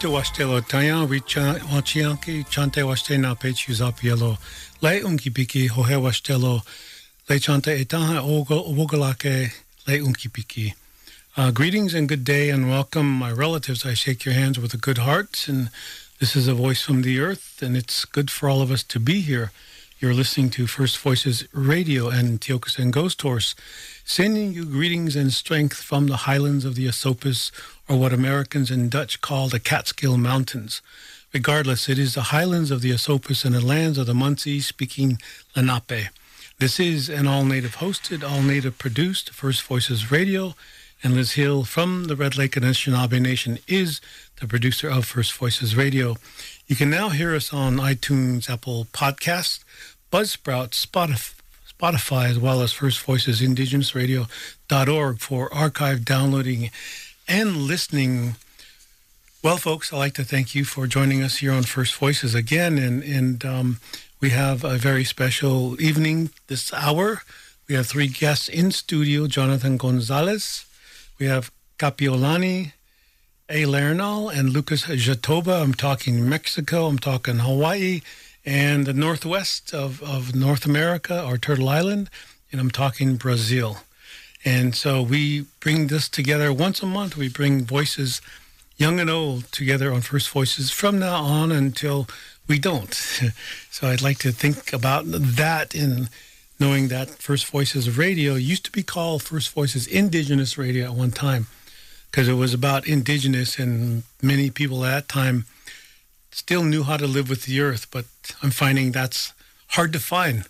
Mete waste lo taya wi wachianki chante waste na pechu zapielo le unki piki hohe waste lo le chante etaha ogalake le unki piki. Uh, greetings and good day and welcome, my relatives. I shake your hands with a good heart, and this is a voice from the earth, and it's good for all of us to be here. You're listening to First Voices Radio and Tiokasin Ghost Horse, sending you greetings and strength from the highlands of the Esopus or what Americans and Dutch call the Catskill Mountains. Regardless, it is the highlands of the Esopus and the lands of the Munsee speaking Lenape. This is an all native hosted, all native produced First Voices Radio. And Liz Hill from the Red Lake and Anishinaabe Nation is the producer of First Voices Radio. You can now hear us on iTunes, Apple Podcasts, Buzzsprout, Spotify, Spotify, as well as First Voices Indigenousradio.org for archive downloading and listening. Well, folks, I'd like to thank you for joining us here on First Voices again. And, and um, we have a very special evening this hour. We have three guests in studio Jonathan Gonzalez, we have Kapiolani, A. Lernal, and Lucas Jatoba. I'm talking Mexico, I'm talking Hawaii, and the northwest of, of North America or Turtle Island, and I'm talking Brazil. And so we bring this together once a month. We bring voices, young and old, together on First Voices from now on until we don't. so I'd like to think about that in knowing that First Voices of Radio used to be called First Voices Indigenous Radio at one time because it was about indigenous and many people at that time still knew how to live with the earth, but I'm finding that's hard to find.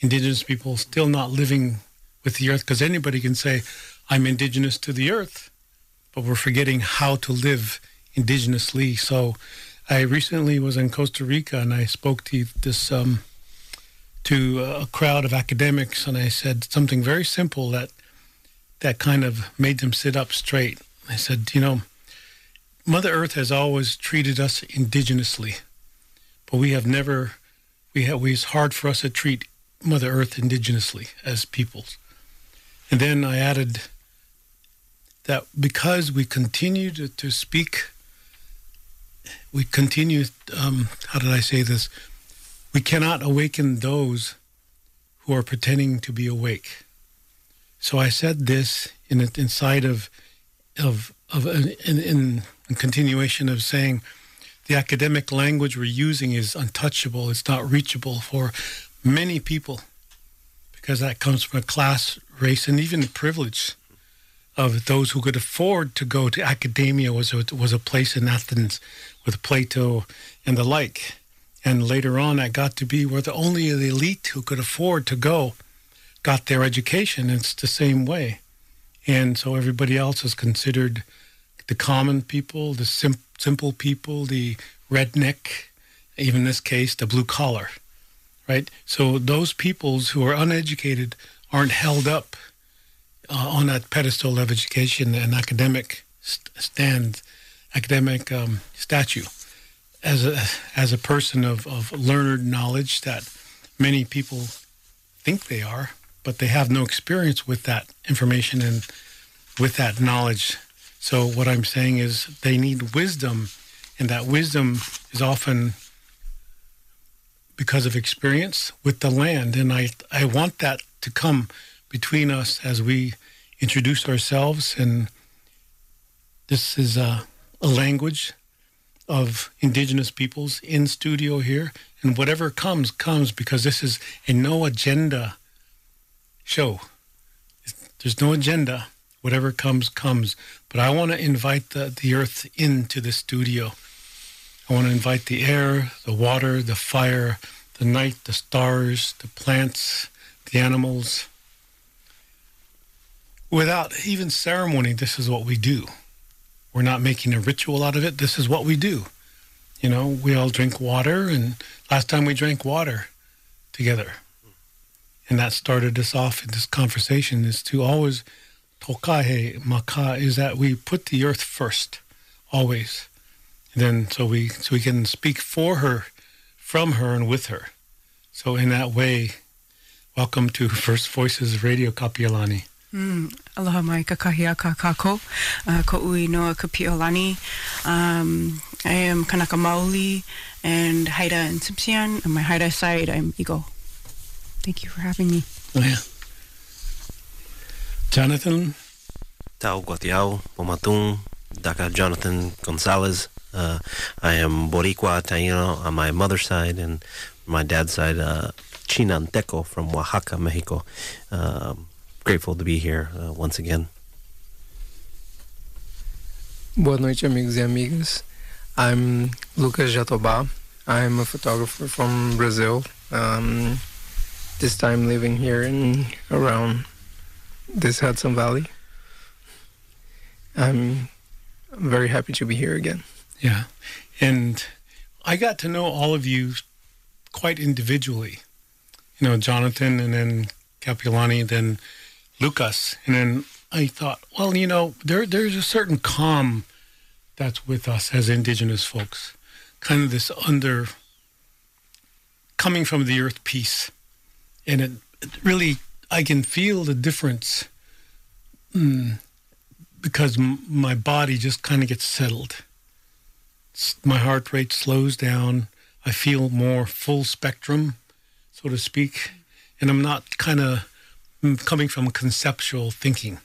Indigenous people still not living with the earth because anybody can say, I'm indigenous to the earth, but we're forgetting how to live indigenously. So I recently was in Costa Rica and I spoke to this um, to a crowd of academics and I said something very simple that that kind of made them sit up straight. I said, you know, Mother Earth has always treated us indigenously, but we have never we have it's hard for us to treat Mother Earth indigenously as peoples. And then I added that because we continue to, to speak, we continue, um, how did I say this? We cannot awaken those who are pretending to be awake. So I said this in inside of, of, of in, in, in continuation of saying the academic language we're using is untouchable. It's not reachable for many people because that comes from a class, race, and even the privilege of those who could afford to go to academia was a, was a place in Athens with Plato and the like. And later on, that got to be where the only the elite who could afford to go got their education. It's the same way. And so everybody else is considered the common people, the sim- simple people, the redneck, even in this case, the blue collar right? So those peoples who are uneducated aren't held up uh, on that pedestal of education and academic st- stand, academic um, statue, as a as a person of, of learned knowledge that many people think they are, but they have no experience with that information and with that knowledge. So what I'm saying is they need wisdom, and that wisdom is often because of experience with the land. And I, I want that to come between us as we introduce ourselves. And this is a, a language of indigenous peoples in studio here. And whatever comes, comes because this is a no agenda show. There's no agenda. Whatever comes, comes. But I want to invite the, the earth into the studio. I want to invite the air, the water, the fire, the night, the stars, the plants, the animals. Without even ceremony, this is what we do. We're not making a ritual out of it. This is what we do. You know, we all drink water, and last time we drank water together. And that started us off in this conversation is to always, tokahe maka, is that we put the earth first, always. And then so we so we can speak for her, from her, and with her. So in that way, welcome to First Voices Radio Kapiolani. Mm, aloha mai ka kahi a ka kako, uh, ko ui noa ka piolani. Um, I am Kanaka Maoli and Haida and Tsimshian. On my Haida side, I'm Ego. Thank you for having me. Oh, yeah. Jonathan, Tau Guatiao, Pomatung, Daka Jonathan Gonzalez. Uh, I am Boricua Taino on my mother's side, and my dad's side, uh, Chinanteco from Oaxaca, Mexico. Um, grateful to be here uh, once again. Boa noite, amigos e amigas. I'm Lucas Jatobá. I'm a photographer from Brazil. Um, this time living here in around this Hudson Valley. I'm very happy to be here again. Yeah. And I got to know all of you quite individually. You know, Jonathan and then Kapiolani, then Lucas. And then I thought, well, you know, there there's a certain calm that's with us as indigenous folks. Kind of this under coming from the earth peace. And it, it really I can feel the difference mm, because m- my body just kind of gets settled. S- My heart rate slows down. I feel more full spectrum, so to speak. And I'm not kind of coming from conceptual thinking.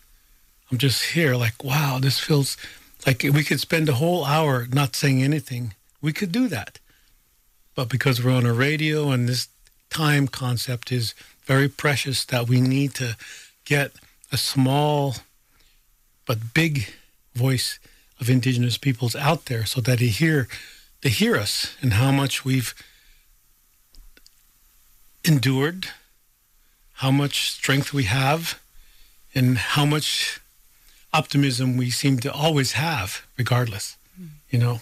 I'm just here like, wow, this feels like we could spend a whole hour not saying anything. We could do that. But because we're on a radio and this time concept is very precious that we need to get a small but big voice of indigenous peoples out there so that they hear they hear us and how much we've endured, how much strength we have, and how much optimism we seem to always have, regardless, hmm. you know.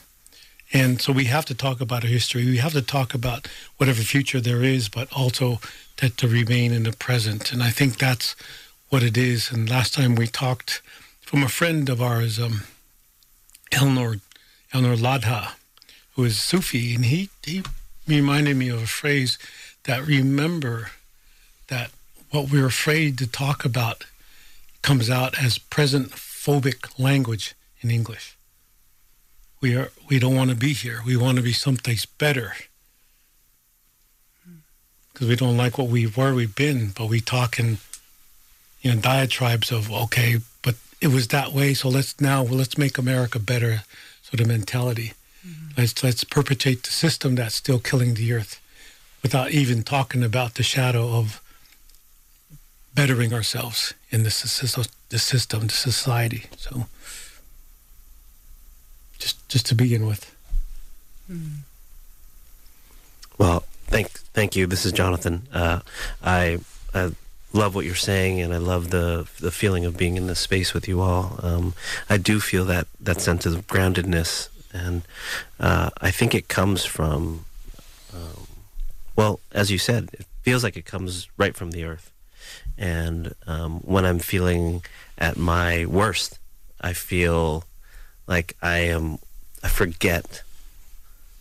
And so we have to talk about our history. We have to talk about whatever future there is, but also to, to remain in the present. And I think that's what it is. And last time we talked from a friend of ours, um, Alnoor, Alnoor Ladha, who is Sufi, and he, he reminded me of a phrase that remember that what we're afraid to talk about comes out as present phobic language in English. We are we don't want to be here. We want to be someplace better. Hmm. Because we don't like what we where we've been, but we talk in you know diatribes of okay, but it was that way, so let's now well, let's make America better sort of mentality. Mm-hmm. Let's let's perpetuate the system that's still killing the earth without even talking about the shadow of bettering ourselves in this system, the system, the society. So, just to begin with. Well, thank thank you. This is Jonathan. Uh, I, I love what you're saying, and I love the the feeling of being in this space with you all. Um, I do feel that that sense of groundedness, and uh, I think it comes from, um, well, as you said, it feels like it comes right from the earth. And um, when I'm feeling at my worst, I feel like I am. I forget.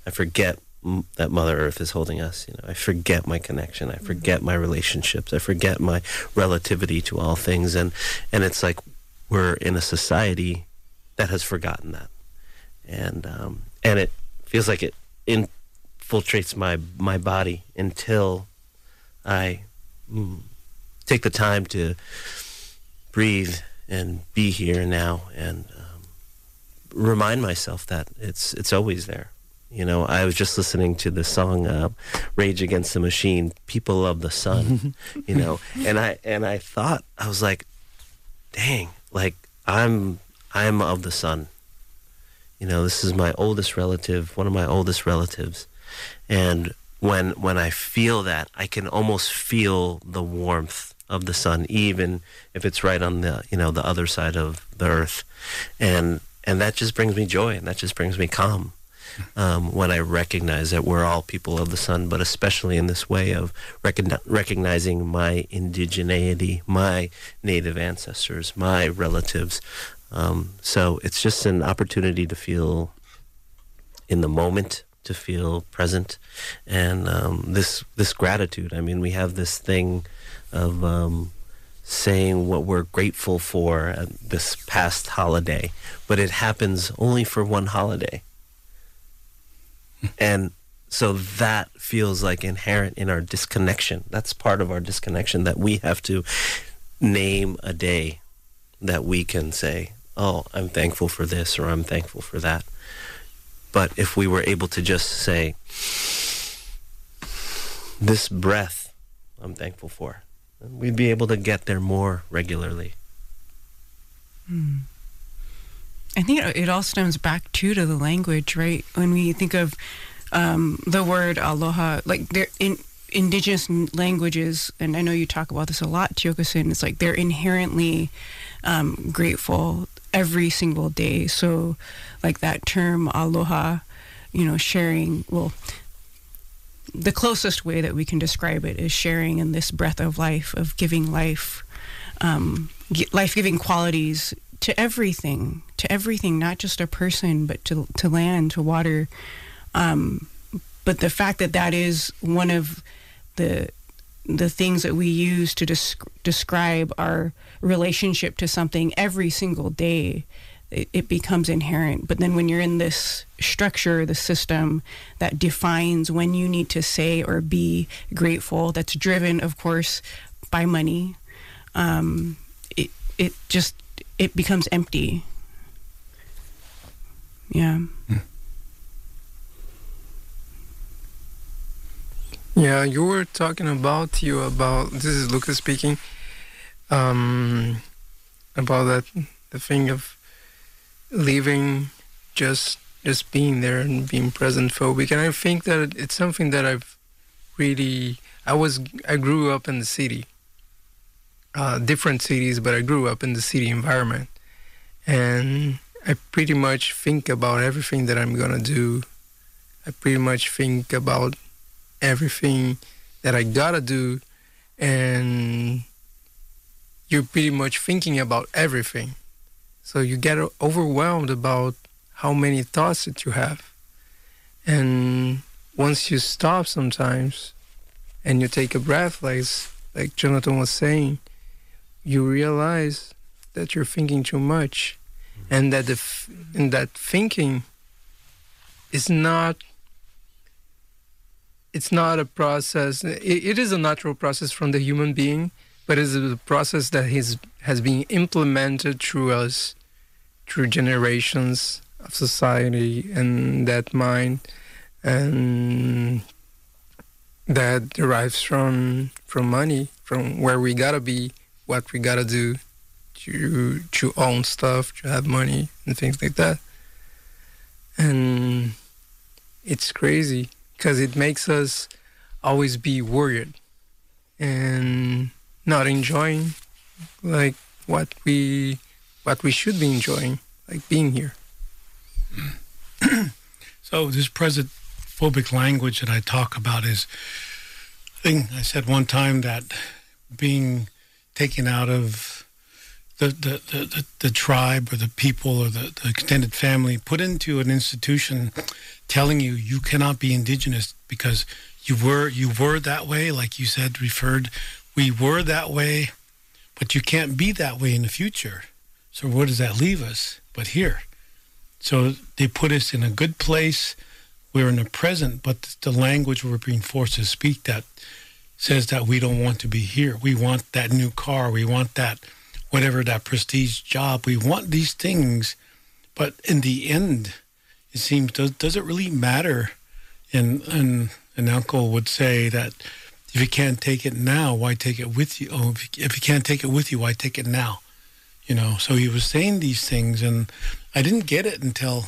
I forget m- that Mother Earth is holding us. You know, I forget my connection. I forget my relationships. I forget my relativity to all things, and and it's like we're in a society that has forgotten that, and um, and it feels like it infiltrates my my body until I mm, take the time to breathe and be here now and remind myself that it's it's always there. You know, I was just listening to the song uh, "Rage Against the Machine." People of the sun, you know, and I and I thought I was like, "Dang, like I'm I'm of the sun." You know, this is my oldest relative, one of my oldest relatives, and when when I feel that, I can almost feel the warmth of the sun, even if it's right on the you know the other side of the earth, and and that just brings me joy, and that just brings me calm. Um, when I recognize that we're all people of the sun, but especially in this way of recogni- recognizing my indigeneity, my native ancestors, my relatives. Um, so it's just an opportunity to feel in the moment, to feel present, and um, this this gratitude. I mean, we have this thing of um, saying what we're grateful for uh, this past holiday, but it happens only for one holiday. and so that feels like inherent in our disconnection. That's part of our disconnection that we have to name a day that we can say, oh, I'm thankful for this or I'm thankful for that. But if we were able to just say, this breath I'm thankful for, we'd be able to get there more regularly. I think it all stems back too to the language, right? When we think of um, the word aloha, like they're in indigenous languages, and I know you talk about this a lot, Tiokasin, it's like they're inherently um, grateful every single day. So, like that term aloha, you know, sharing, well, the closest way that we can describe it is sharing in this breath of life, of giving life, um, life giving qualities to everything, to everything, not just a person, but to, to land, to water. Um, but the fact that that is one of the the things that we use to desc- describe our relationship to something every single day it, it, becomes inherent but then when you're in this structure the system that defines when you need to say or be grateful that's driven of course by money um, it it just it becomes empty yeah. Yeah, you were talking about you about this is Lucas speaking. Um, about that the thing of leaving, just just being there and being present phobic, and I think that it's something that I've really I was I grew up in the city, uh, different cities, but I grew up in the city environment, and I pretty much think about everything that I'm gonna do. I pretty much think about everything that I gotta do, and you're pretty much thinking about everything. So you get overwhelmed about how many thoughts that you have. And once you stop sometimes and you take a breath, like, like Jonathan was saying, you realize that you're thinking too much mm-hmm. and that the and that thinking is not it's not a process. It, it is a natural process from the human being, but it's a process that has has been implemented through us, through generations of society and that mind, and that derives from from money, from where we gotta be, what we gotta do, to to own stuff, to have money and things like that. And it's crazy because it makes us always be worried and not enjoying like what we what we should be enjoying like being here. So this present phobic language that i talk about is i think i said one time that being taken out of the, the, the, the, the tribe or the people or the, the extended family put into an institution telling you you cannot be indigenous because you were you were that way like you said referred we were that way but you can't be that way in the future. So where does that leave us but here? So they put us in a good place. We're in the present but the language we're being forced to speak that says that we don't want to be here. We want that new car. We want that whatever that prestige job. We want these things but in the end it seems does, does it really matter? And and an uncle would say that if you can't take it now why take it with you? Oh if you, if you can't take it with you why take it now? You know so he was saying these things and i didn't get it until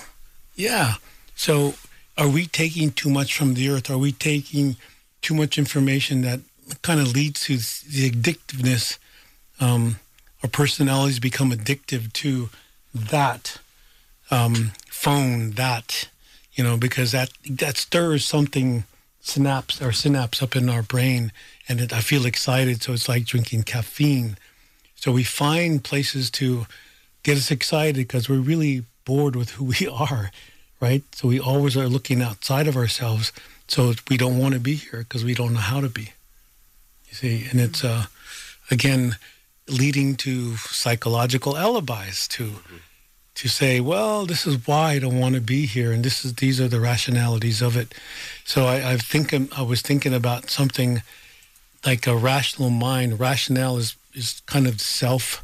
yeah. So are we taking too much from the earth? Are we taking too much information that kind of leads to the addictiveness um, our personalities become addictive to that um, phone that you know because that that stirs something synapse or synapse up in our brain and it, i feel excited so it's like drinking caffeine. So we find places to get us excited because we're really bored with who we are right? So we always are looking outside of ourselves so we don't want to be here because we don't know how to be you see? And it's uh again leading to psychological alibis to mm-hmm. To say well this is why i don't want to be here and this is these are the rationalities of it so I, I think um, I was thinking about something like a rational mind. Rationale is, is kind of self.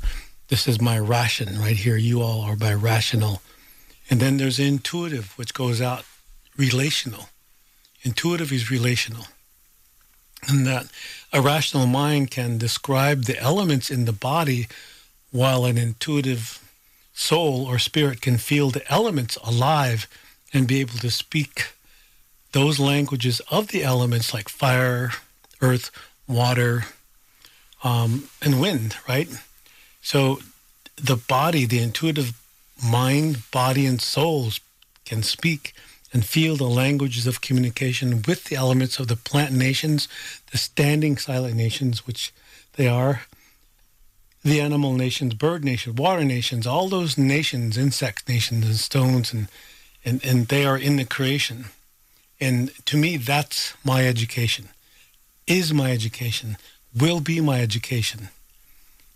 This is my ration right here. You all are my rational. And then there's intuitive, which goes out relational. Intuitive is relational. And that a rational mind can describe the elements in the body while an intuitive soul or spirit can feel the elements alive and be able to speak those languages of the elements like fire, earth, water, um, and wind, right? So the body, the intuitive mind, body, and souls can speak and feel the languages of communication with the elements of the plant nations, the standing silent nations, which they are, the animal nations, bird nations, water nations, all those nations, insect nations, and stones, and, and, and they are in the creation. And to me, that's my education, is my education, will be my education.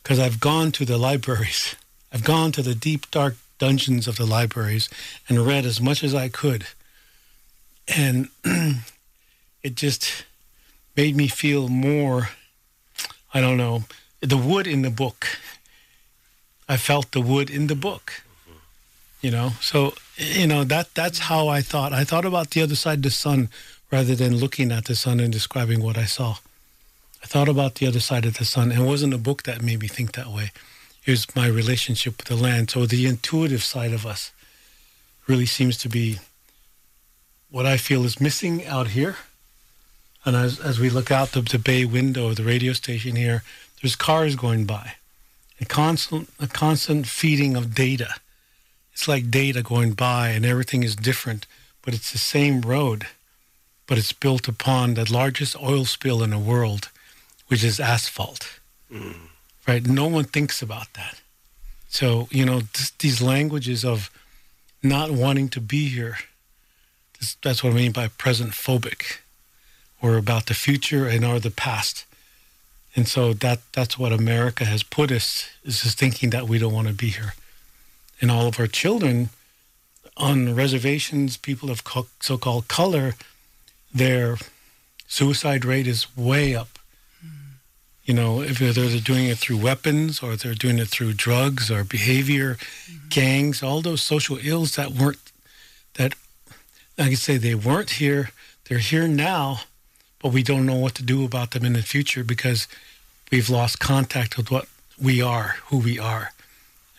Because I've gone to the libraries, I've gone to the deep, dark dungeons of the libraries and read as much as I could. And it just made me feel more, I don't know, the wood in the book. I felt the wood in the book you know? So you know that that's how i thought. I thought about the other side of the sun rather than looking at the sun and describing what i saw. I thought about the other side of the sun and it wasn't a book that made me think that way. It was my relationship with the land. So the intuitive side of us really seems to be what i feel is missing out here. And as, as we look out the, the bay window of the radio station here there's cars going by a constant a constant feeding of data it's like data going by and everything is different, but it's the same road, but it's built upon the largest oil spill in the world, which is asphalt. Mm. Right? No one thinks about that. So, you know, these languages of not wanting to be here, this, that's what I mean by present phobic, or about the future and or the past. And so that that's what America has put us is just thinking that we don't want to be here and all of our children on reservations, people of so-called color, their suicide rate is way up. Mm. You know, if they're doing it through weapons or they're doing it through drugs or behavior, mm-hmm. gangs, all those social ills that weren't, that, I I say, they weren't here. They're here now, but we don't know what to do about them in the future because we've lost contact with what we are, who we are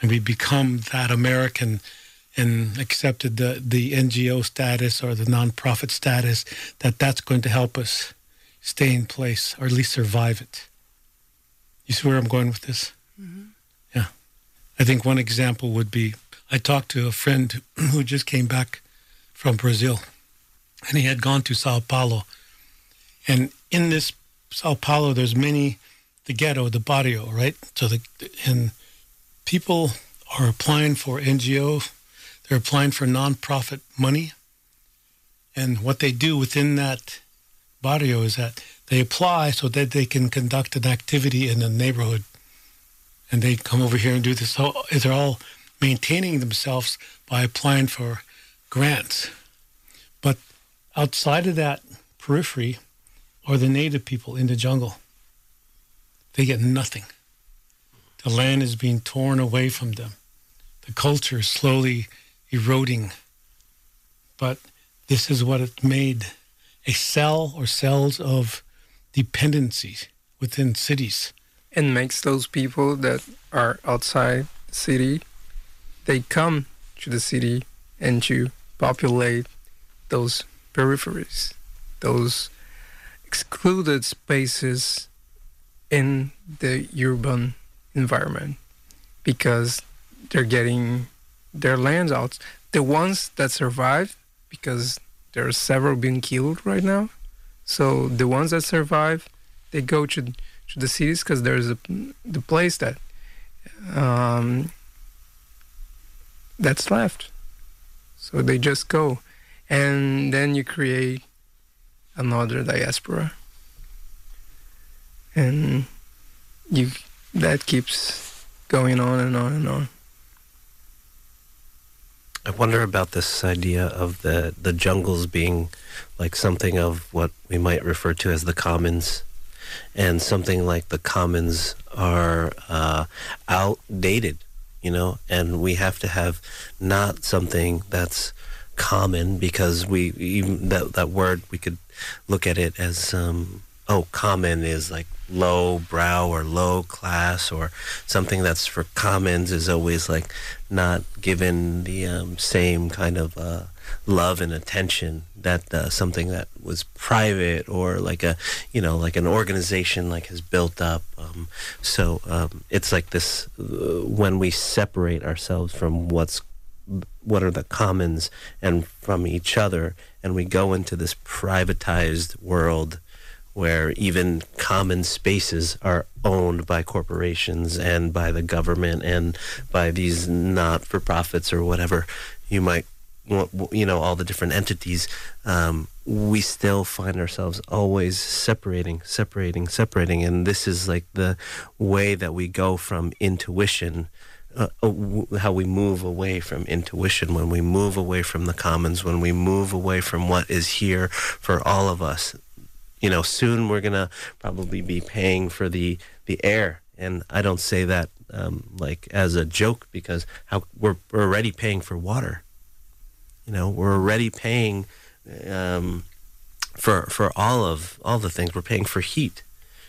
and we become that American and accepted the, the NGO status or the nonprofit status, that that's going to help us stay in place or at least survive it. You see where I'm going with this? Mm-hmm. Yeah. I think one example would be I talked to a friend who just came back from Brazil and he had gone to Sao Paulo. And in this Sao Paulo, there's many, the ghetto, the barrio, right? So the, and people are applying for NGO, they're applying for nonprofit money. And what they do within that barrio is that they apply so that they can conduct an activity in the neighborhood. And they come over here and do this. So they're all maintaining themselves by applying for grants. But outside of that periphery are the native people in the jungle. They get nothing. The land is being torn away from them. The culture is slowly eroding. But this is what it made a cell or cells of dependencies within cities. And makes those people that are outside the city, they come to the city and to populate those peripheries, those excluded spaces in the urban environment because they're getting their lands out. The ones that survive, because there are several being killed right now. So the ones that survive, they go to to the cities because there's a the place that um, that's left. So they just go, and then you create another diaspora, and you that keeps going on and on and on. I wonder about this idea of the the jungles being like something of what we might refer to as the commons, and something like the commons are uh, outdated, you know, and we have to have not something that's common because we even that that word we could look at it as um, oh common is like low brow or low class or something that's for commons is always like not given the um, same kind of uh, love and attention that uh, something that was private or like a you know like an organization like has built up. Um, so um, it's like this uh, when we separate ourselves from what's what are the commons and from each other and we go into this privatized world where even common spaces are owned by corporations and by the government and by these not for profits or whatever you might you know all the different entities um, we still find ourselves always separating separating separating. And this is like the way that we go from intuition uh, uh how we move away from intuition when we move away from the commons when we move away from what is here for all of us you know, soon we're gonna probably be paying for the the air, and I don't say that um, like as a joke because how we're, we're already paying for water. You know, we're already paying um, for for all of all the things. We're paying for heat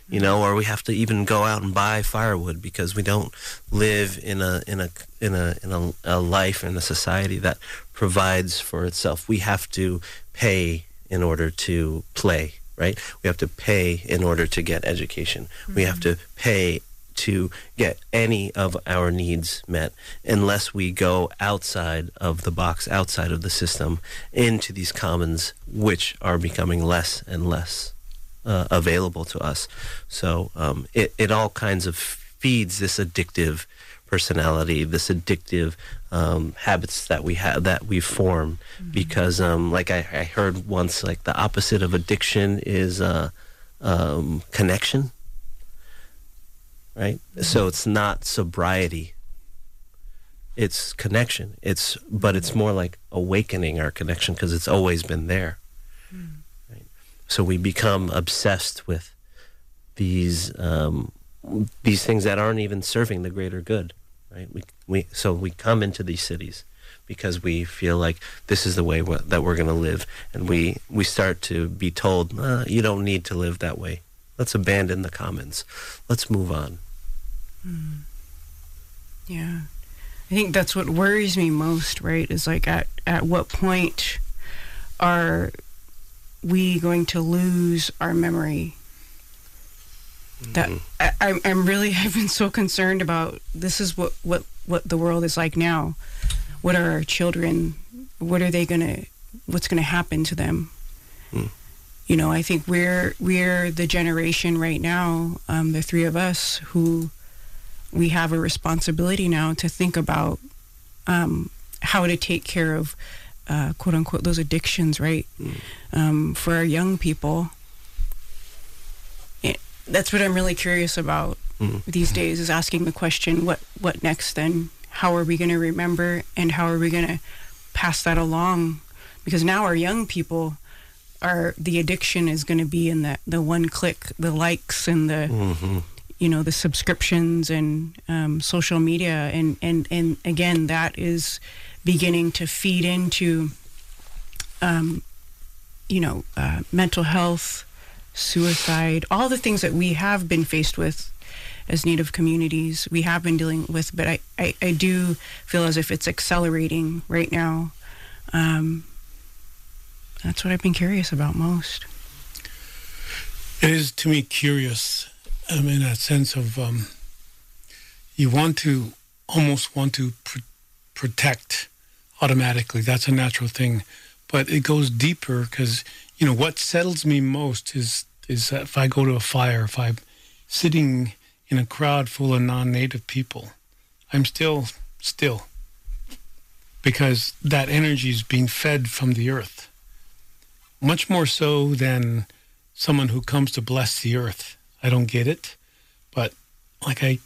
you know, or we have to even go out and buy firewood because we don't live in a in a in a in a, a, life in a society that provides for itself. We have to pay in order to play right? We have to pay in order to get education. Mm-hmm. We have to pay to get any of our needs met unless we go outside of the box, outside of the system, into these commons, which are becoming less and less uh, available to us. So um, it, it all kinds of feeds this addictive personality, this addictive um, habits that we have that we form. Mm-hmm. Because, um, like I, I, heard once, like the opposite of addiction is uh, um, connection. Right. Mm-hmm. So it's not sobriety. It's connection. It's but it's more like awakening our connection because it's always been there. So we become obsessed with these um, these things that aren't even serving the greater good right? We, we, so we come into these cities because we feel like this is the way w- that we're going to live. And we, we start to be told, uh, you don't need to live that way. Let's abandon the commons. Let's move on. Mm. Yeah. I think that's what worries me most, right? Is like at, at what point are we going to lose our memory that mm-hmm. I, I'm really I've been so concerned about this is what what what the world is like now. What are our children? What are they gonna? What's gonna happen to them? Mm. You know, I think we're we're the generation right now, um, the three of us who we have a responsibility now to think about um, how to take care of uh, quote unquote those addictions, right? Um, for our young people. It, that's what I'm really curious about these days is asking the question, what what next then? How are we going to remember and how are we going to pass that along? Because now our young people are the addiction is going to be in the the one click, the likes and the you know the subscriptions and um, social media and and and again that is beginning to feed into um, you know uh, mental health suicide all the things that we have been faced with as native communities we have been dealing with but i i, I do feel as if it's accelerating right now. Um, that's what i've been curious about most. It is to me curious, um, in a sense of um, you want to almost want to pr- protect automatically. That's a natural thing, but it goes deeper because you know what settles me most is is if I go to a fire, if I'm sitting in a crowd full of non-native people, I'm still still because that energy is being fed from the earth. Much more so than someone who comes to bless the earth. I don't get it, but like I,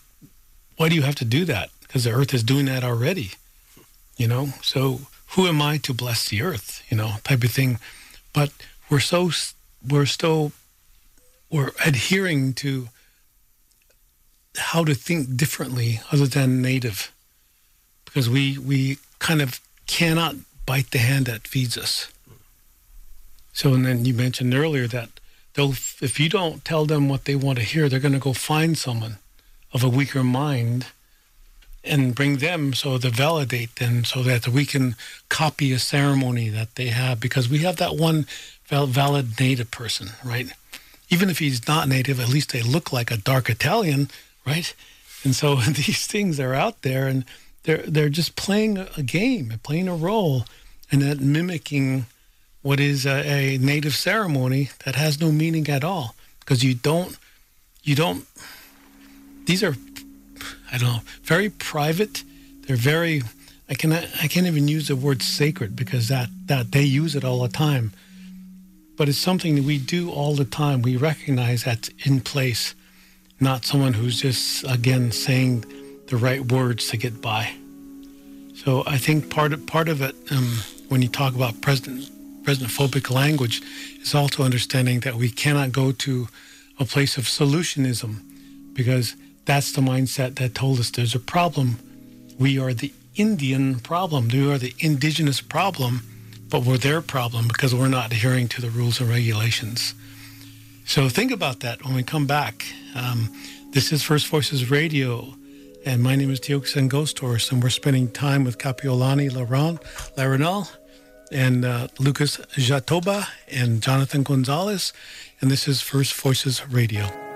why do you have to do that? Because the earth is doing that already, you know. So who am I to bless the earth, you know, type of thing. But we're so we're still we're adhering to how to think differently other than native, because we we kind of cannot bite the hand that feeds us. So, and then you mentioned earlier that they'll, if you don't tell them what they want to hear, they're going to go find someone of a weaker mind and bring them so to validate them so that we can copy a ceremony that they have because we have that one valid native person, right? Even if he's not native, at least they look like a dark Italian, right? And so these things are out there and they're they're just playing a game, playing a role, and that mimicking what is a, a native ceremony that has no meaning at all because you don't you don't these are I don't know very private. They're very I cannot I can't even use the word sacred because that that they use it all the time. But it's something that we do all the time. We recognize that's in place not someone who's just again saying the right words to get by. So I think part of part of it um, when you talk about president president phobic language is also understanding that we cannot go to a place of solutionism because that's the mindset that told us there's a problem. We are the Indian problem. We are the indigenous problem, but we're their problem because we're not adhering to the rules and regulations. So think about that when we come back. Um, this is First Voices Radio, and my name is Tiokasin Ghost and we're spending time with Kapiolani Laron, Laranal and uh, Lucas Jatoba and Jonathan Gonzalez, and this is First Voices Radio.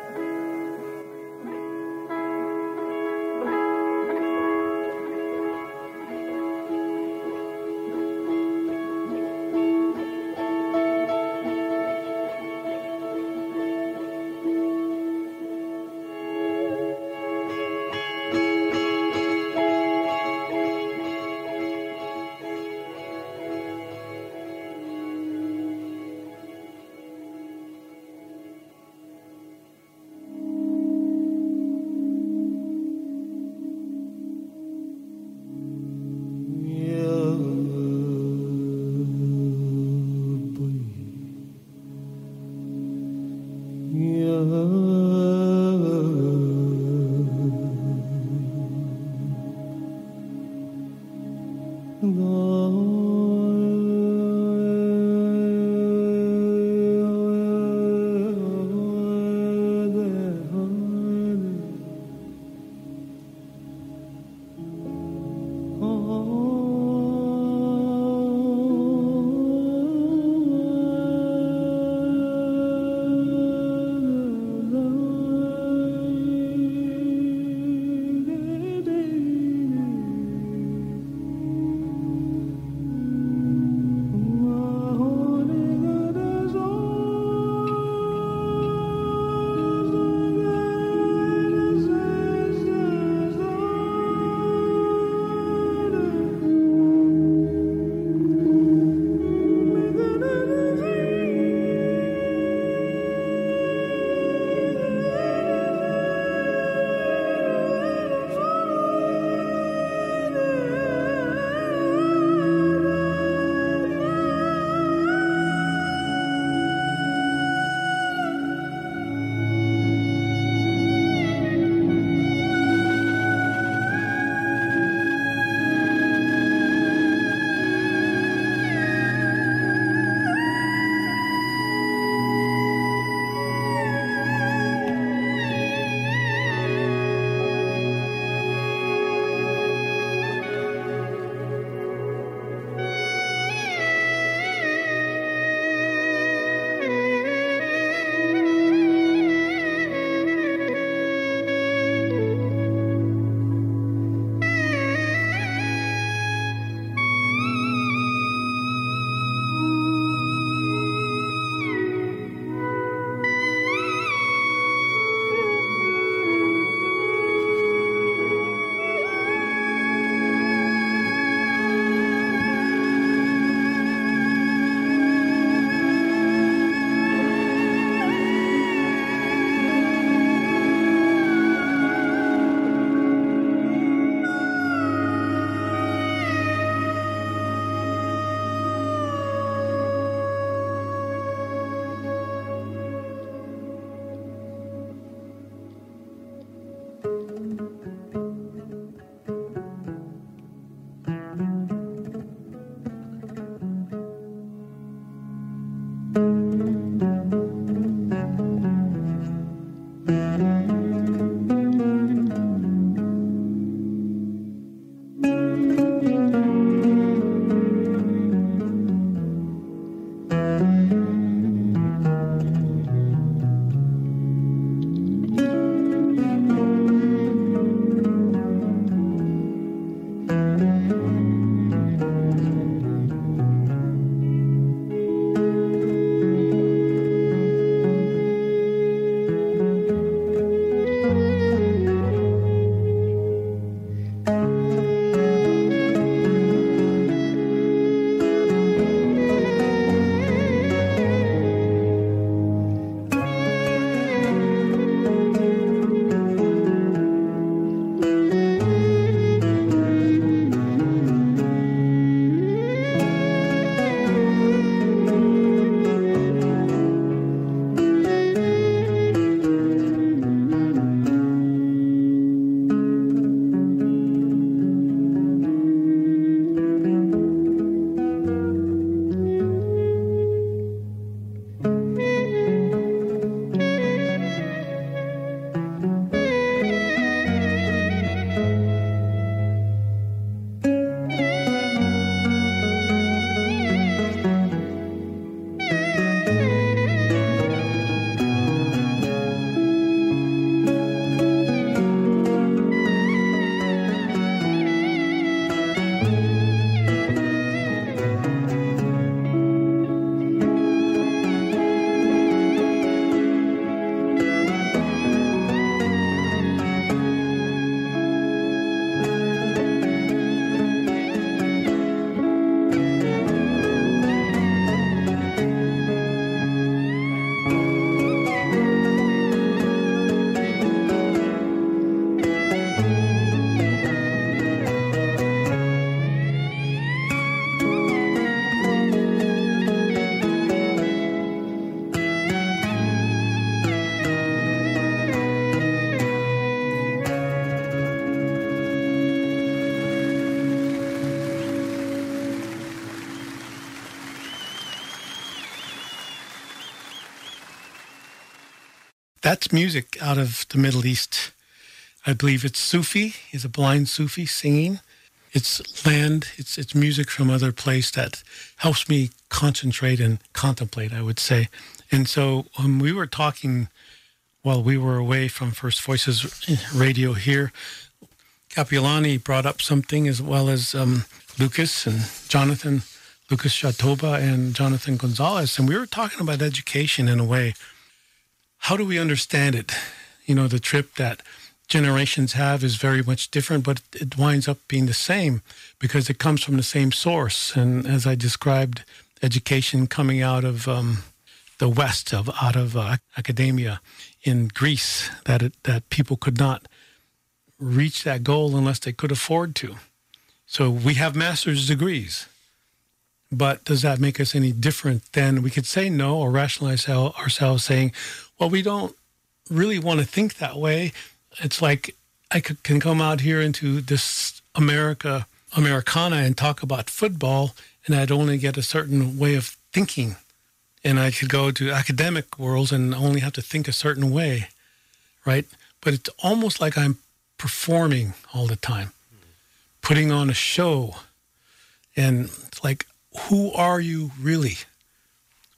That's music out of the Middle East. I believe it's Sufi. He's a blind Sufi singing. It's land. It's it's music from other place that helps me concentrate and contemplate. I would say. And so when we were talking while we were away from First Voices Radio here, Kapiolani brought up something as well as um, Lucas and Jonathan, Lucas Jatoba and Jonathan Gonzalez, and we were talking about education in a way. How do we understand it? You know, the trip that generations have is very much different, but it winds up being the same because it comes from the same source. And as I described, education coming out of um, the West, of out of uh, academia in Greece, that it, that people could not reach that goal unless they could afford to. So we have master's degrees. But does that make us any different than we could say no or rationalize ourselves saying, well, we don't really want to think that way. It's like I could, can come out here into this America, Americana and talk about football, and I'd only get a certain way of thinking. And I could go to academic worlds and only have to think a certain way, right? But it's almost like I'm performing all the time, putting on a show. And it's like, who are you really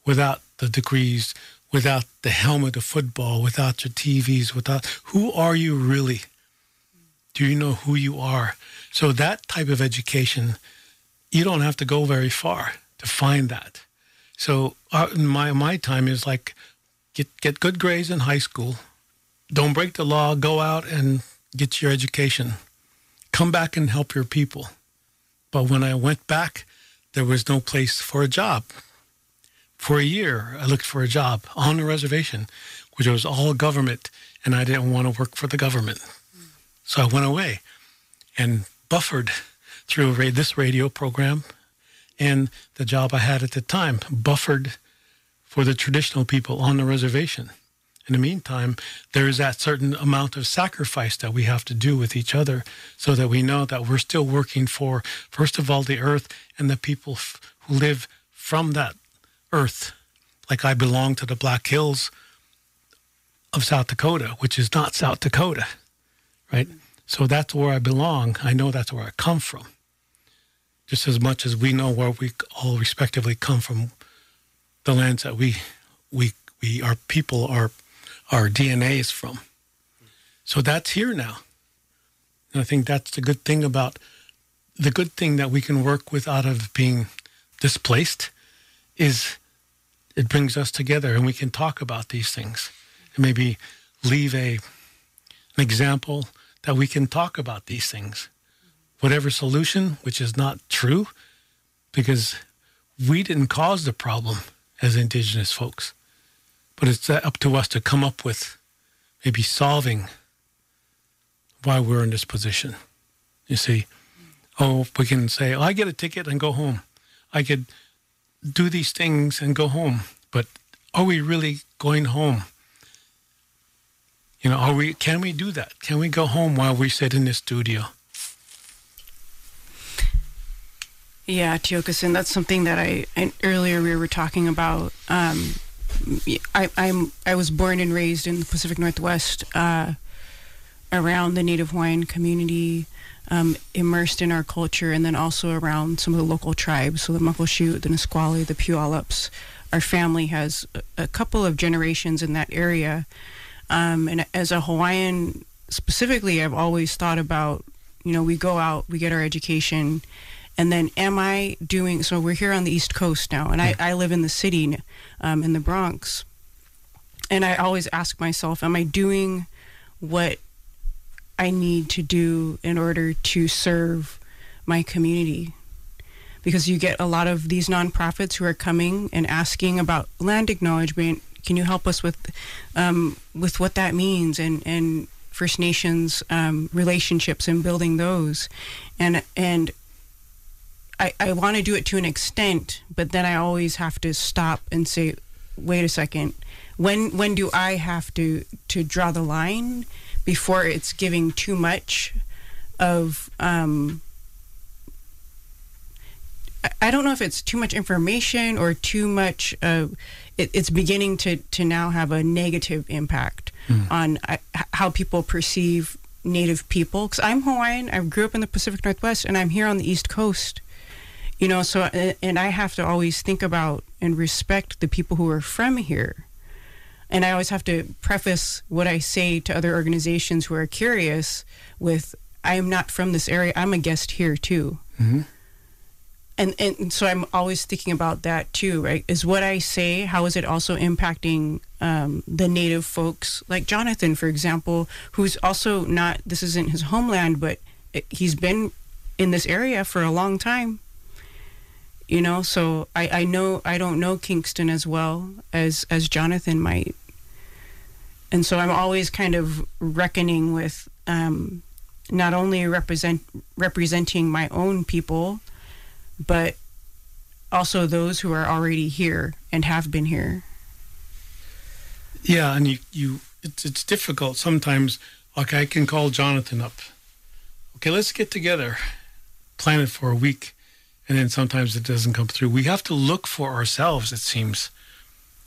without the degrees, without the helmet of football, without your TVs, without who are you really? Do you know who you are? So that type of education, you don't have to go very far to find that. So uh, my my time is like get get good grades in high school, don't break the law, go out and get your education, come back and help your people. But when I went back, there was no place for a job. For a year, I looked for a job on the reservation, which was all government, and I didn't want to work for the government. So I went away and buffered through this radio program and the job I had at the time, buffered for the traditional people on the reservation in the meantime, there is that certain amount of sacrifice that we have to do with each other so that we know that we're still working for, first of all, the earth and the people f- who live from that earth. Like I belong to the Black Hills of South Dakota, which is not South Dakota, right? So that's where I belong. I know that's where I come from. Just as much as we know where we all respectively come from, the lands that we we we our people are our DNA is from. So that's here now. And I think that's the good thing about the good thing that we can work with out of being displaced is it brings us together and we can talk about these things and maybe leave a an example that we can talk about these things. Whatever solution, which is not true, because we didn't cause the problem as indigenous folks. But it's up to us to come up with maybe solving why we're in this position. You see, oh, we can say, oh, I get a ticket and go home. I could do these things and go home. But are we really going home? You know, are we? Can we do that? Can we go home while we sit in the studio? Yeah, Tiokasin, that's something that I earlier we were talking about. Um, I, I'm I was born and raised in the Pacific Northwest, uh, around the Native Hawaiian community, um, immersed in our culture, and then also around some of the local tribes, so the Muckleshoot, the Nisqually, the Puyallups. Our family has a, a couple of generations in that area, um, and as a Hawaiian specifically, I've always thought about, you know, we go out, we get our education, and then am I doing, so we're here on the East Coast now, and I, I live in the city, um, in the Bronx. And I always ask myself, am I doing what I need to do in order to serve my community? Because you get a lot of these nonprofits who are coming and asking about land acknowledgement. Can you help us with um, with what that means and and First Nations um, relationships and building those, and and I, I want to do it to an extent, but then I always have to stop and say, wait a second, when when do I have to to draw the line before it's giving too much of um, I don't know if it's too much information or too much. Uh, it, it's beginning to to now have a negative impact on uh, how people perceive Native people. Because I'm Hawaiian, I grew up in the Pacific Northwest, and I'm here on the East Coast. You know, so uh, and I have to always think about and respect the people who are from here. And I always have to preface what I say to other organizations who are curious with, I am not from this area. I'm a guest here too. And, and so I'm always thinking about that too, right? Is what I say, how is it also impacting um, the native folks, like Jonathan, for example, who's also not, this isn't his homeland, but he's been in this area for a long time. You know, so I, I know I don't know Kingston as well as as Jonathan might, and so I'm always kind of reckoning with um, not only represent representing my own people, but also those who are already here and have been here. Yeah, and you, you it's it's difficult sometimes. Like I can call Jonathan up. Okay, let's get together, plan it for a week, and then sometimes it doesn't come through. We have to look for ourselves. It seems,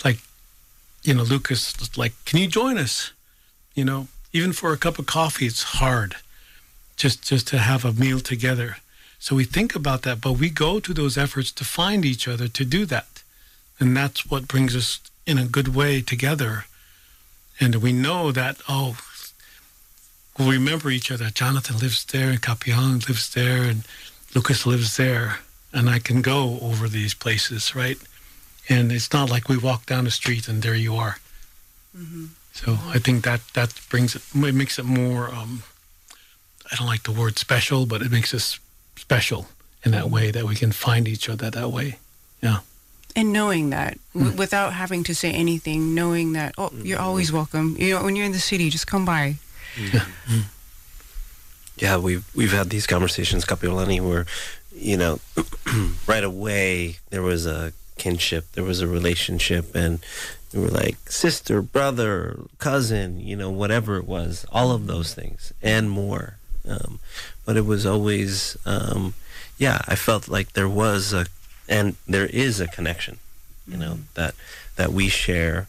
like, you know, Lucas, like, can you join us? You know, even for a cup of coffee, it's hard, just just to have a meal together. So we think about that, but we go to those efforts to find each other to do that, and that's what brings us in a good way together. And we know that, oh, we'll remember each other. Jonathan lives there, and Kapiang lives there, and Lucas lives there. And I can go over these places, right? And it's not like we walk down the street and there you are. Mm-hmm. So I think that that brings it, it makes it more, um, I don't like the word special, but it makes us special in that way that we can find each other that way. Yeah. And knowing that w- hmm. without having to say anything, knowing that, oh, mm-hmm. you're always welcome. You know, when you're in the city, just come by. Mm-hmm. Yeah, we've we've had these conversations, Kapiolani, where you know, right away there was a kinship, there was a relationship, and we were like sister, brother, cousin, you know, whatever it was, all of those things and more. Um, but it was always, um, yeah, I felt like there was a, and there is a connection, you know, that that we share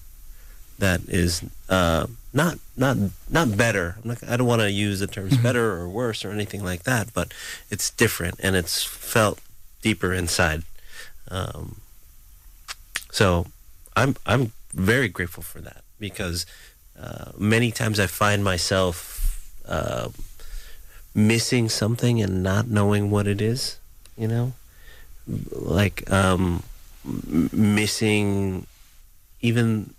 that is uh, not not not better. I'm not, I don't want to use the terms better or worse or anything like that, but it's different and it's felt deeper inside. Um, so I'm I'm very grateful for that because uh, many times I find myself uh, missing something and not knowing what it is. You know, like um, missing even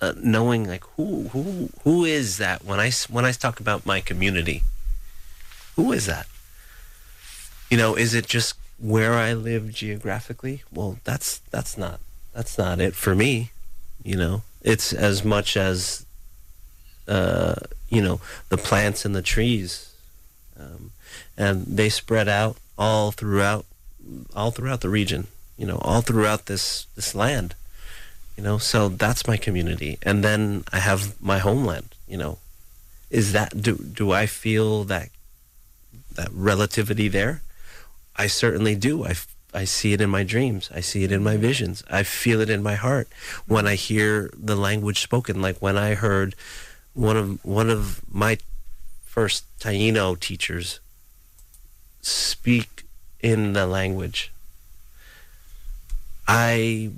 uh, knowing like who who who is that? When I when I talk about my community who is that? You know is it just where I live geographically? Well that's that's not that's not it for me you know? It's as much as uh you know the plants and the trees um, and they spread out all throughout all throughout the region you know all throughout this this land you know? So that's my community. And then i have my homeland you know? Is that do do i feel that that relativity there? I certainly do. I I see it in my dreams. I see it in my visions. I feel it in my heart when i hear the language spoken. Like when i heard one of one of my first taino teachers speak in the language i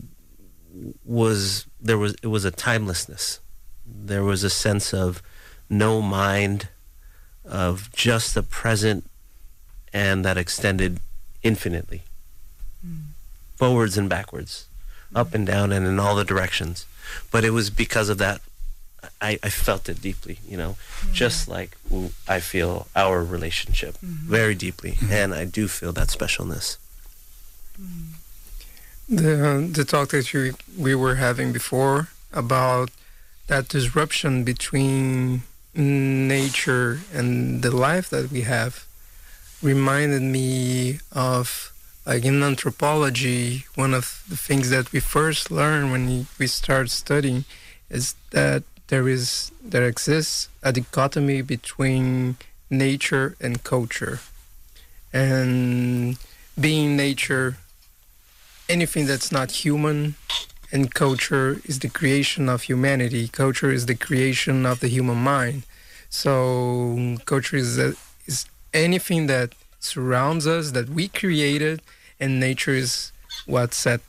was there was it was a timelessness. There was a sense of no mind of just the present and that extended infinitely. Hmm. Forwards and backwards. Hmm. Up and down and in all the directions. But it was because of that i, I felt it deeply you know? Hmm. Just like I feel our relationship very deeply and i do feel that specialness The the talk that you, we were having before about that disruption between nature and the life that we have reminded me of like in anthropology one of the things that we first learn when we start studying is that there is there exists a dichotomy between nature and culture. And being nature anything that's not human, and culture is the creation of humanity. Culture is the creation of the human mind. So culture is a, is anything that surrounds us that we created, and nature is what set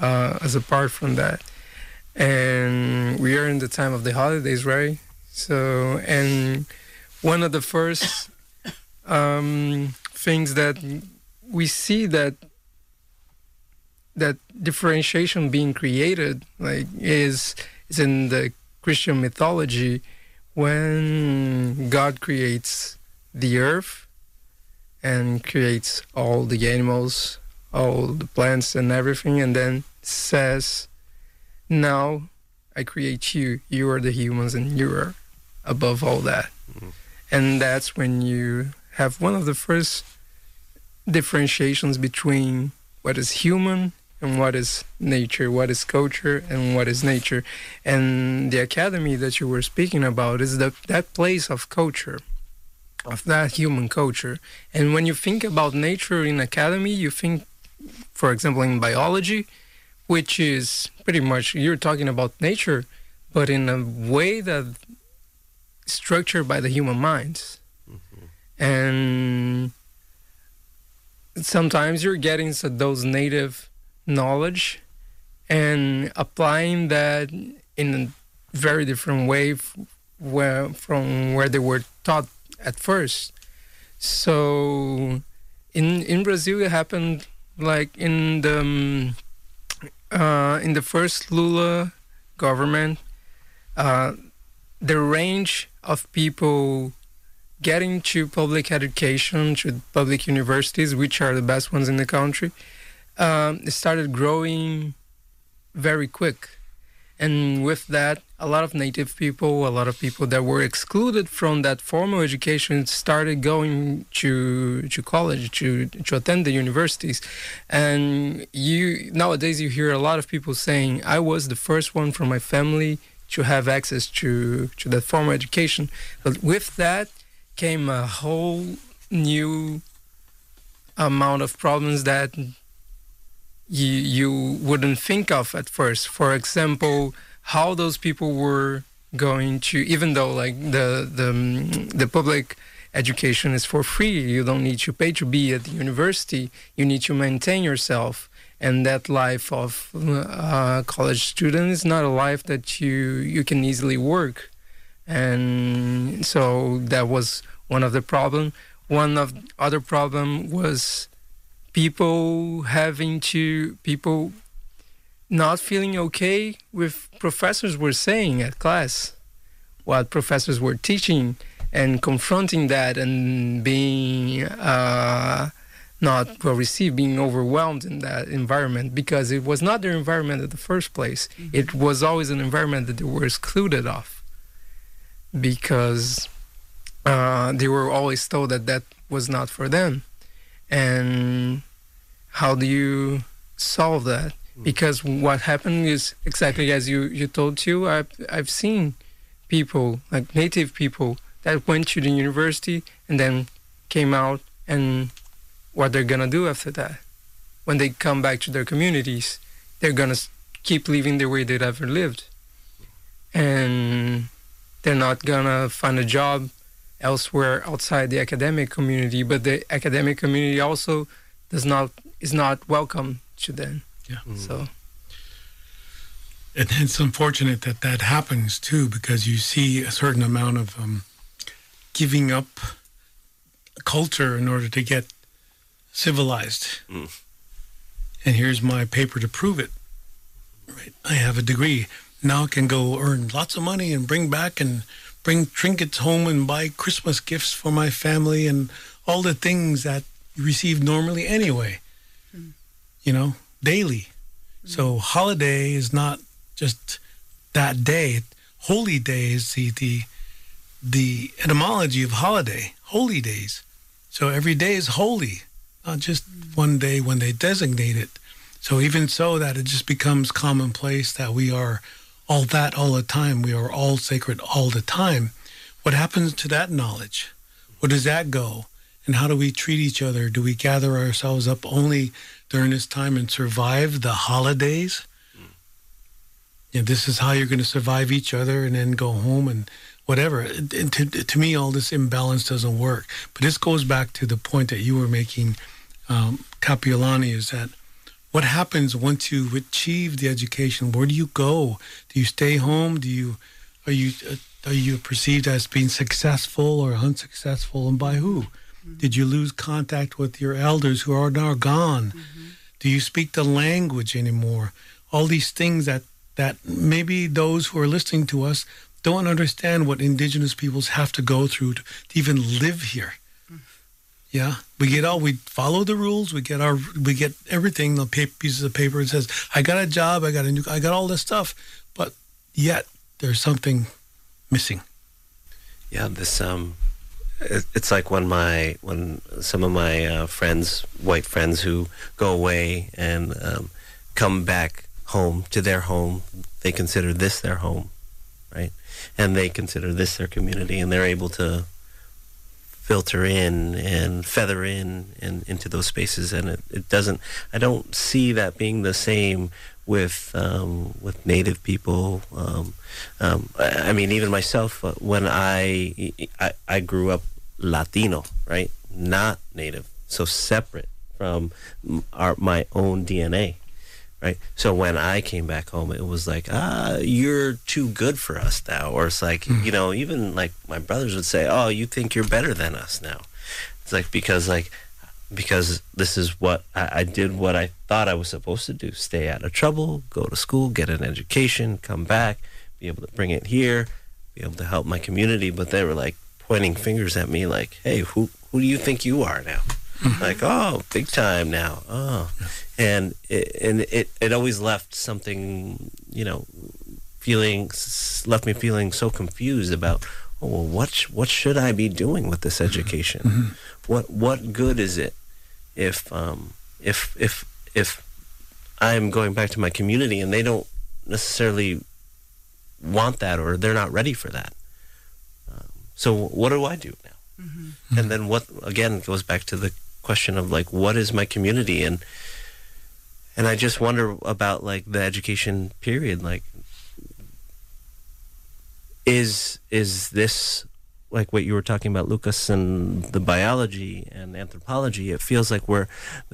uh, us apart from that. And we are in the time of the holidays, right? So, and one of the first um, things that we see that that differentiation being created like is is in the Christian mythology when God creates the earth and creates all the animals, all the plants and everything and then says now I create you you are the humans and you are above all that. Mm-hmm. And that's when you have one of the first differentiations between what is human and what is nature, what is culture and what is nature. And the academy that you were speaking about is the, that place of culture, of that human culture. And when you think about nature in academy, you think, for example, in biology, which is pretty much you're talking about nature, but in a way that structured by the human minds. Mm-hmm. And sometimes you're getting to those native knowledge and applying that in a very different way where, from where they were taught at first. So in in Brazil, it happened like in the um, uh, in the first Lula government. Uh, the range of people getting to public education, to public universities, which are the best ones in the country, um, it started growing very quick. And with that, a lot of native people, a lot of people that were excluded from that formal education started going to to college to to attend the universities. And you nowadays you hear a lot of people saying, "I was the first one from my family to have access to to that formal education. But with that came a whole new amount of problems that you you wouldn't think of at first. For example, how those people were going to, even though like the the the public education is for free, you don't need to pay to be at the university. You need to maintain yourself and that life of uh, college student is not a life that you you can easily work and so that was one of the problem one of other problem was people having to people not feeling okay with professors were saying at class what professors were teaching and confronting that and being uh, not well received, being overwhelmed in that environment because it was not their environment in the first place. Mm-hmm. It was always an environment that they were excluded of because uh, they were always told that that was not for them. And how do you solve that? Mm-hmm. Because what happened is exactly as you, you told you, I've, I've seen people, like native people, that went to the university and then came out and what they're gonna do after that. When they come back to their communities, they're gonna keep living the way they've ever lived, and they're not gonna find a job elsewhere outside the academic community. But the academic community also does not is not welcome to them. Yeah. Mm. So. And it's unfortunate that that happens too, because you see a certain amount of um, giving up culture in order to get civilized. Mm. And here's my paper to prove it. Right. I have a degree. Now I can go earn lots of money and bring back and bring trinkets home and buy Christmas gifts for my family and all the things that you receive normally anyway. Mm. You know, daily. Mm. So holiday is not just that day. Holy day is the, the the etymology of holiday, holy days. So every day is holy not just one day when they designate it. So even so that it just becomes commonplace that we are all that all the time. We are all sacred all the time. What happens to that knowledge? Where does that go? And how do we treat each other? Do we gather ourselves up only during this time and survive the holidays? Yeah, this is how you're going to survive each other and then go home and whatever. And to, to me, all this imbalance doesn't work. But this goes back to the point that you were making, um, Kapiolani, is that what happens once you achieve the education? Where do you go? Do you stay home? Do you are you uh, are you perceived as being successful or unsuccessful, and by who? Mm-hmm. Did you lose contact with your elders who are now gone? Mm-hmm. Do you speak the language anymore? All these things that that maybe those who are listening to us don't understand what indigenous peoples have to go through to, to even live here. Yeah, we get all we follow the rules. We get our we get everything. The pieces of paper it says, "I got a job. I got a new. I got all this stuff," but yet there's something missing. Yeah, this um, it, it's like when my when some of my uh, friends, white friends, who go away and um, come back home to their home, they consider this their home, right? And they consider this their community, and they're able to filter in and feather in and into those spaces and it, it doesn't i don't see that being the same with um, with native people. Um, um, I, I, mean even myself uh, when I, I i grew up latino right? Not native. So separate from our my own dna right? So when I came back home, it was like, ah, you're too good for us now, or it's like, mm. you know, even like my brothers would say, oh, you think you're better than us now. It's like because like because this is what I, I did what I thought I was supposed to do: stay out of trouble, go to school, get an education, come back, be able to bring it here, be able to help my community. But they were like pointing fingers at me, like, hey, who who do you think you are now? Mm-hmm. like, oh, big time now. Oh, and it, and it it always left something, you know, feeling left me feeling so confused about. Oh, well, what sh- what should I be doing with this education? Mm-hmm. What what good is it if um, if if if I'm going back to my community and they don't necessarily want that or they're not ready for that? Um, so what do I do now? Mm-hmm. And then what again goes back to the question of like what is my community and and I just wonder about like the education period like is is this like what you were talking about Lucas and the biology and anthropology it feels like we're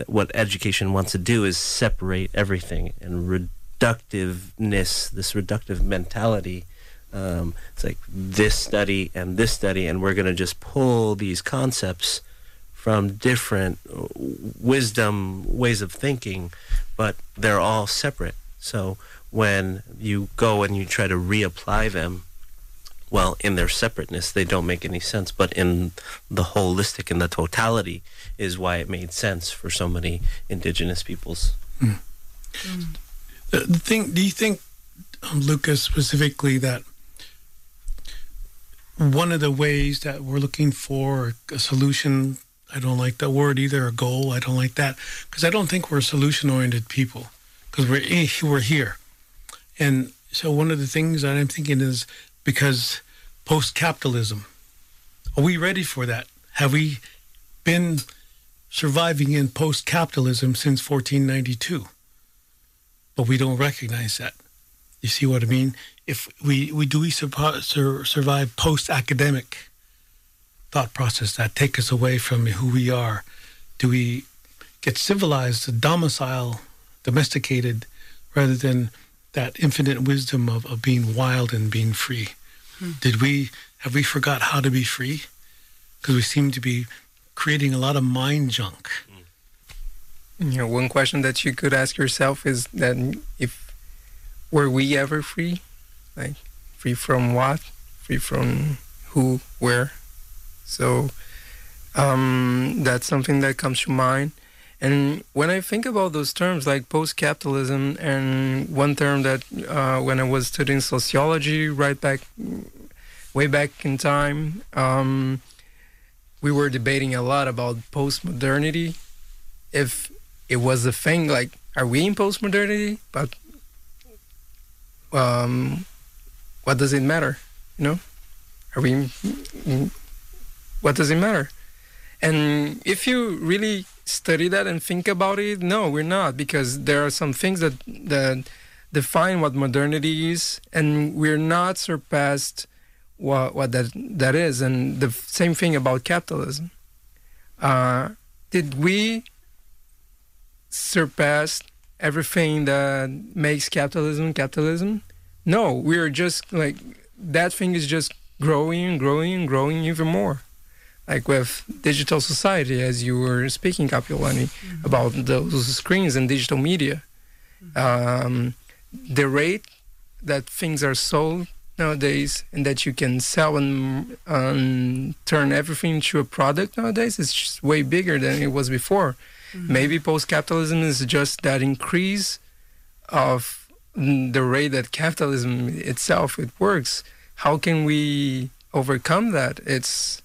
what education wants to do is separate everything and reductiveness this reductive mentality. Um, it's like this study and this study and we're going to just pull these concepts from different wisdom ways of thinking, but they're all separate. So when you go and you try to reapply them, well, in their separateness, they don't make any sense. But in the holistic and the totality is why it made sense for so many indigenous peoples. Mm. Mm. The, the thing, do you think, um, Lucas, specifically, that one of the ways that we're looking for a solution I don't like that word either, a goal. I don't like that because I don't think we're solution oriented people because we're, we're here. And so one of the things that I'm thinking is because post capitalism, are we ready for that? Have we been surviving in post capitalism since 1492? But we don't recognize that. You see what I mean? If we, we do we survive post academic thought process that take us away from who we are? Do we get civilized, domicile, domesticated, rather than that infinite wisdom of, of being wild and being free? Hmm. Did we have we forgot how to be free? Because we seem to be creating a lot of mind junk. You know, one question that you could ask yourself is that if were we ever free? Like free from what? Free from who, where? So um, that's something that comes to mind. And when I think about those terms like post capitalism, and one term that uh, when I was studying sociology right back, way back in time, um, we were debating a lot about post modernity. If it was a thing, like, are we in post modernity? But um, what does it matter? You know, are we what does it matter? And if you really study that and think about it, no, we're not, because there are some things that that define what modernity is, and we're not surpassed what what that that is. And the same thing about capitalism. Uh, did we surpass everything that makes capitalism capitalism? No, we're just like that thing is just growing and growing and growing even more. Like with digital society, as you were speaking, Kapiolani, mm-hmm. about those screens and digital media. Um, the rate that things are sold nowadays and that you can sell and um, turn everything into a product nowadays is just way bigger than it was before. Mm-hmm. Maybe post capitalism is just that increase of the rate that capitalism itself it works. How can we overcome that? It's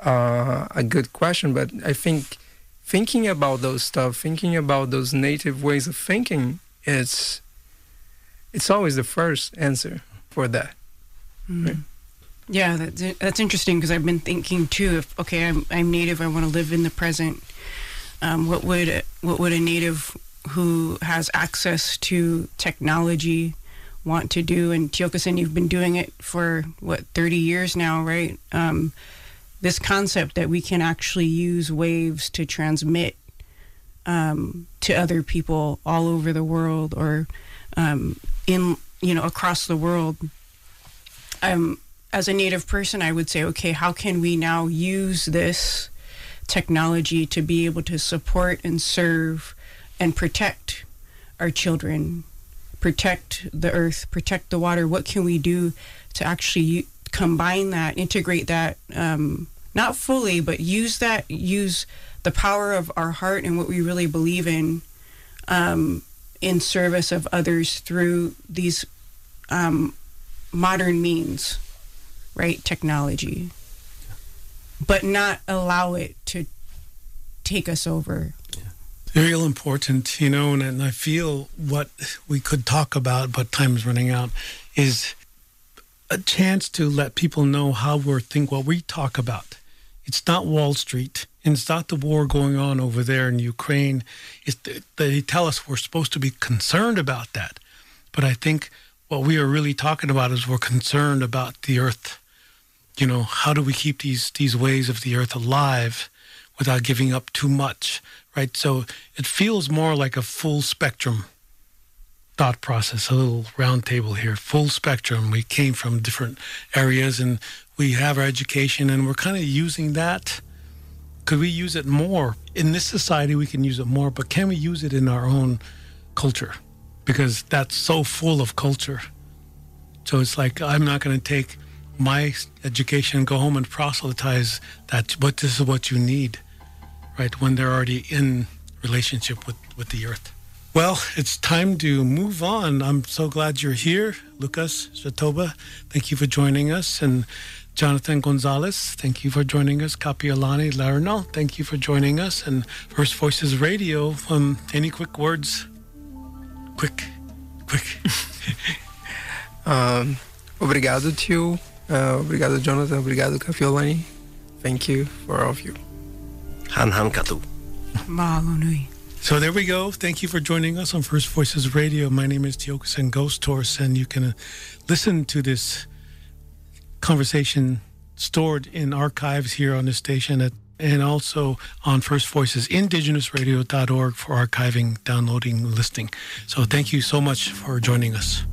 uh, a good question, but I think thinking about those stuff, thinking about those native ways of thinking, it's it's always the first answer for that. Mm. Right? Yeah, that's that's interesting because I've been thinking too. If okay, I'm I'm native, I want to live in the present. Um, what would what would a native who has access to technology want to do? And Tiokasin, you've been doing it for what 30 years now, right? Um, this concept that we can actually use waves to transmit um, to other people all over the world or um, in you know across the world um, as a native person, I would say, okay, how can we now use this technology to be able to support and serve and protect our children, protect the earth, protect the water? What can we do to actually combine that, integrate that, um, not fully, but use that, use the power of our heart and what we really believe in um, in service of others through these um, modern means, right? Technology, but not allow it to take us over. Real important, you know, and, and I feel what we could talk about, but time's running out, is a chance to let people know how we think what we talk about. It's not Wall Street, and it's not the war going on over there in Ukraine. They tell us we're supposed to be concerned about that, but I think what we are really talking about is we're concerned about the earth. You know, how do we keep these these ways of the earth alive without giving up too much, right? So it feels more like a full spectrum thought process, a little round table here, full spectrum. We came from different areas and we have our education and we're kind of using that. Could we use it more? In this society, we can use it more, but can we use it in our own culture? because that's so full of culture. So it's like I'm not going to take my education and go home and proselytize that what this is what you need, right? When they're already in relationship with, with the earth. Well, it's time to move on. I'm so glad you're here, Lucas Jatoba. Thank you for joining us. And Jonathan Gonzalez, thank you for joining us. Kapiolani Alnoor, thank you for joining us. And First Voices Radio, um, any quick words quick, quick. um, obrigado, tio. Uh, obrigado, Jonathan. Obrigado, Kapiolani. Thank you for all of you. Han han katu. Mahalo. So there we go. Thank you for joining us on First Voices Radio. My name is Tiokasin Ghost Horse, and you can uh, listen to this conversation stored in archives here on the station at and also on First Voices, indigenousradio.org for archiving, downloading, listening. So thank you so much for joining us.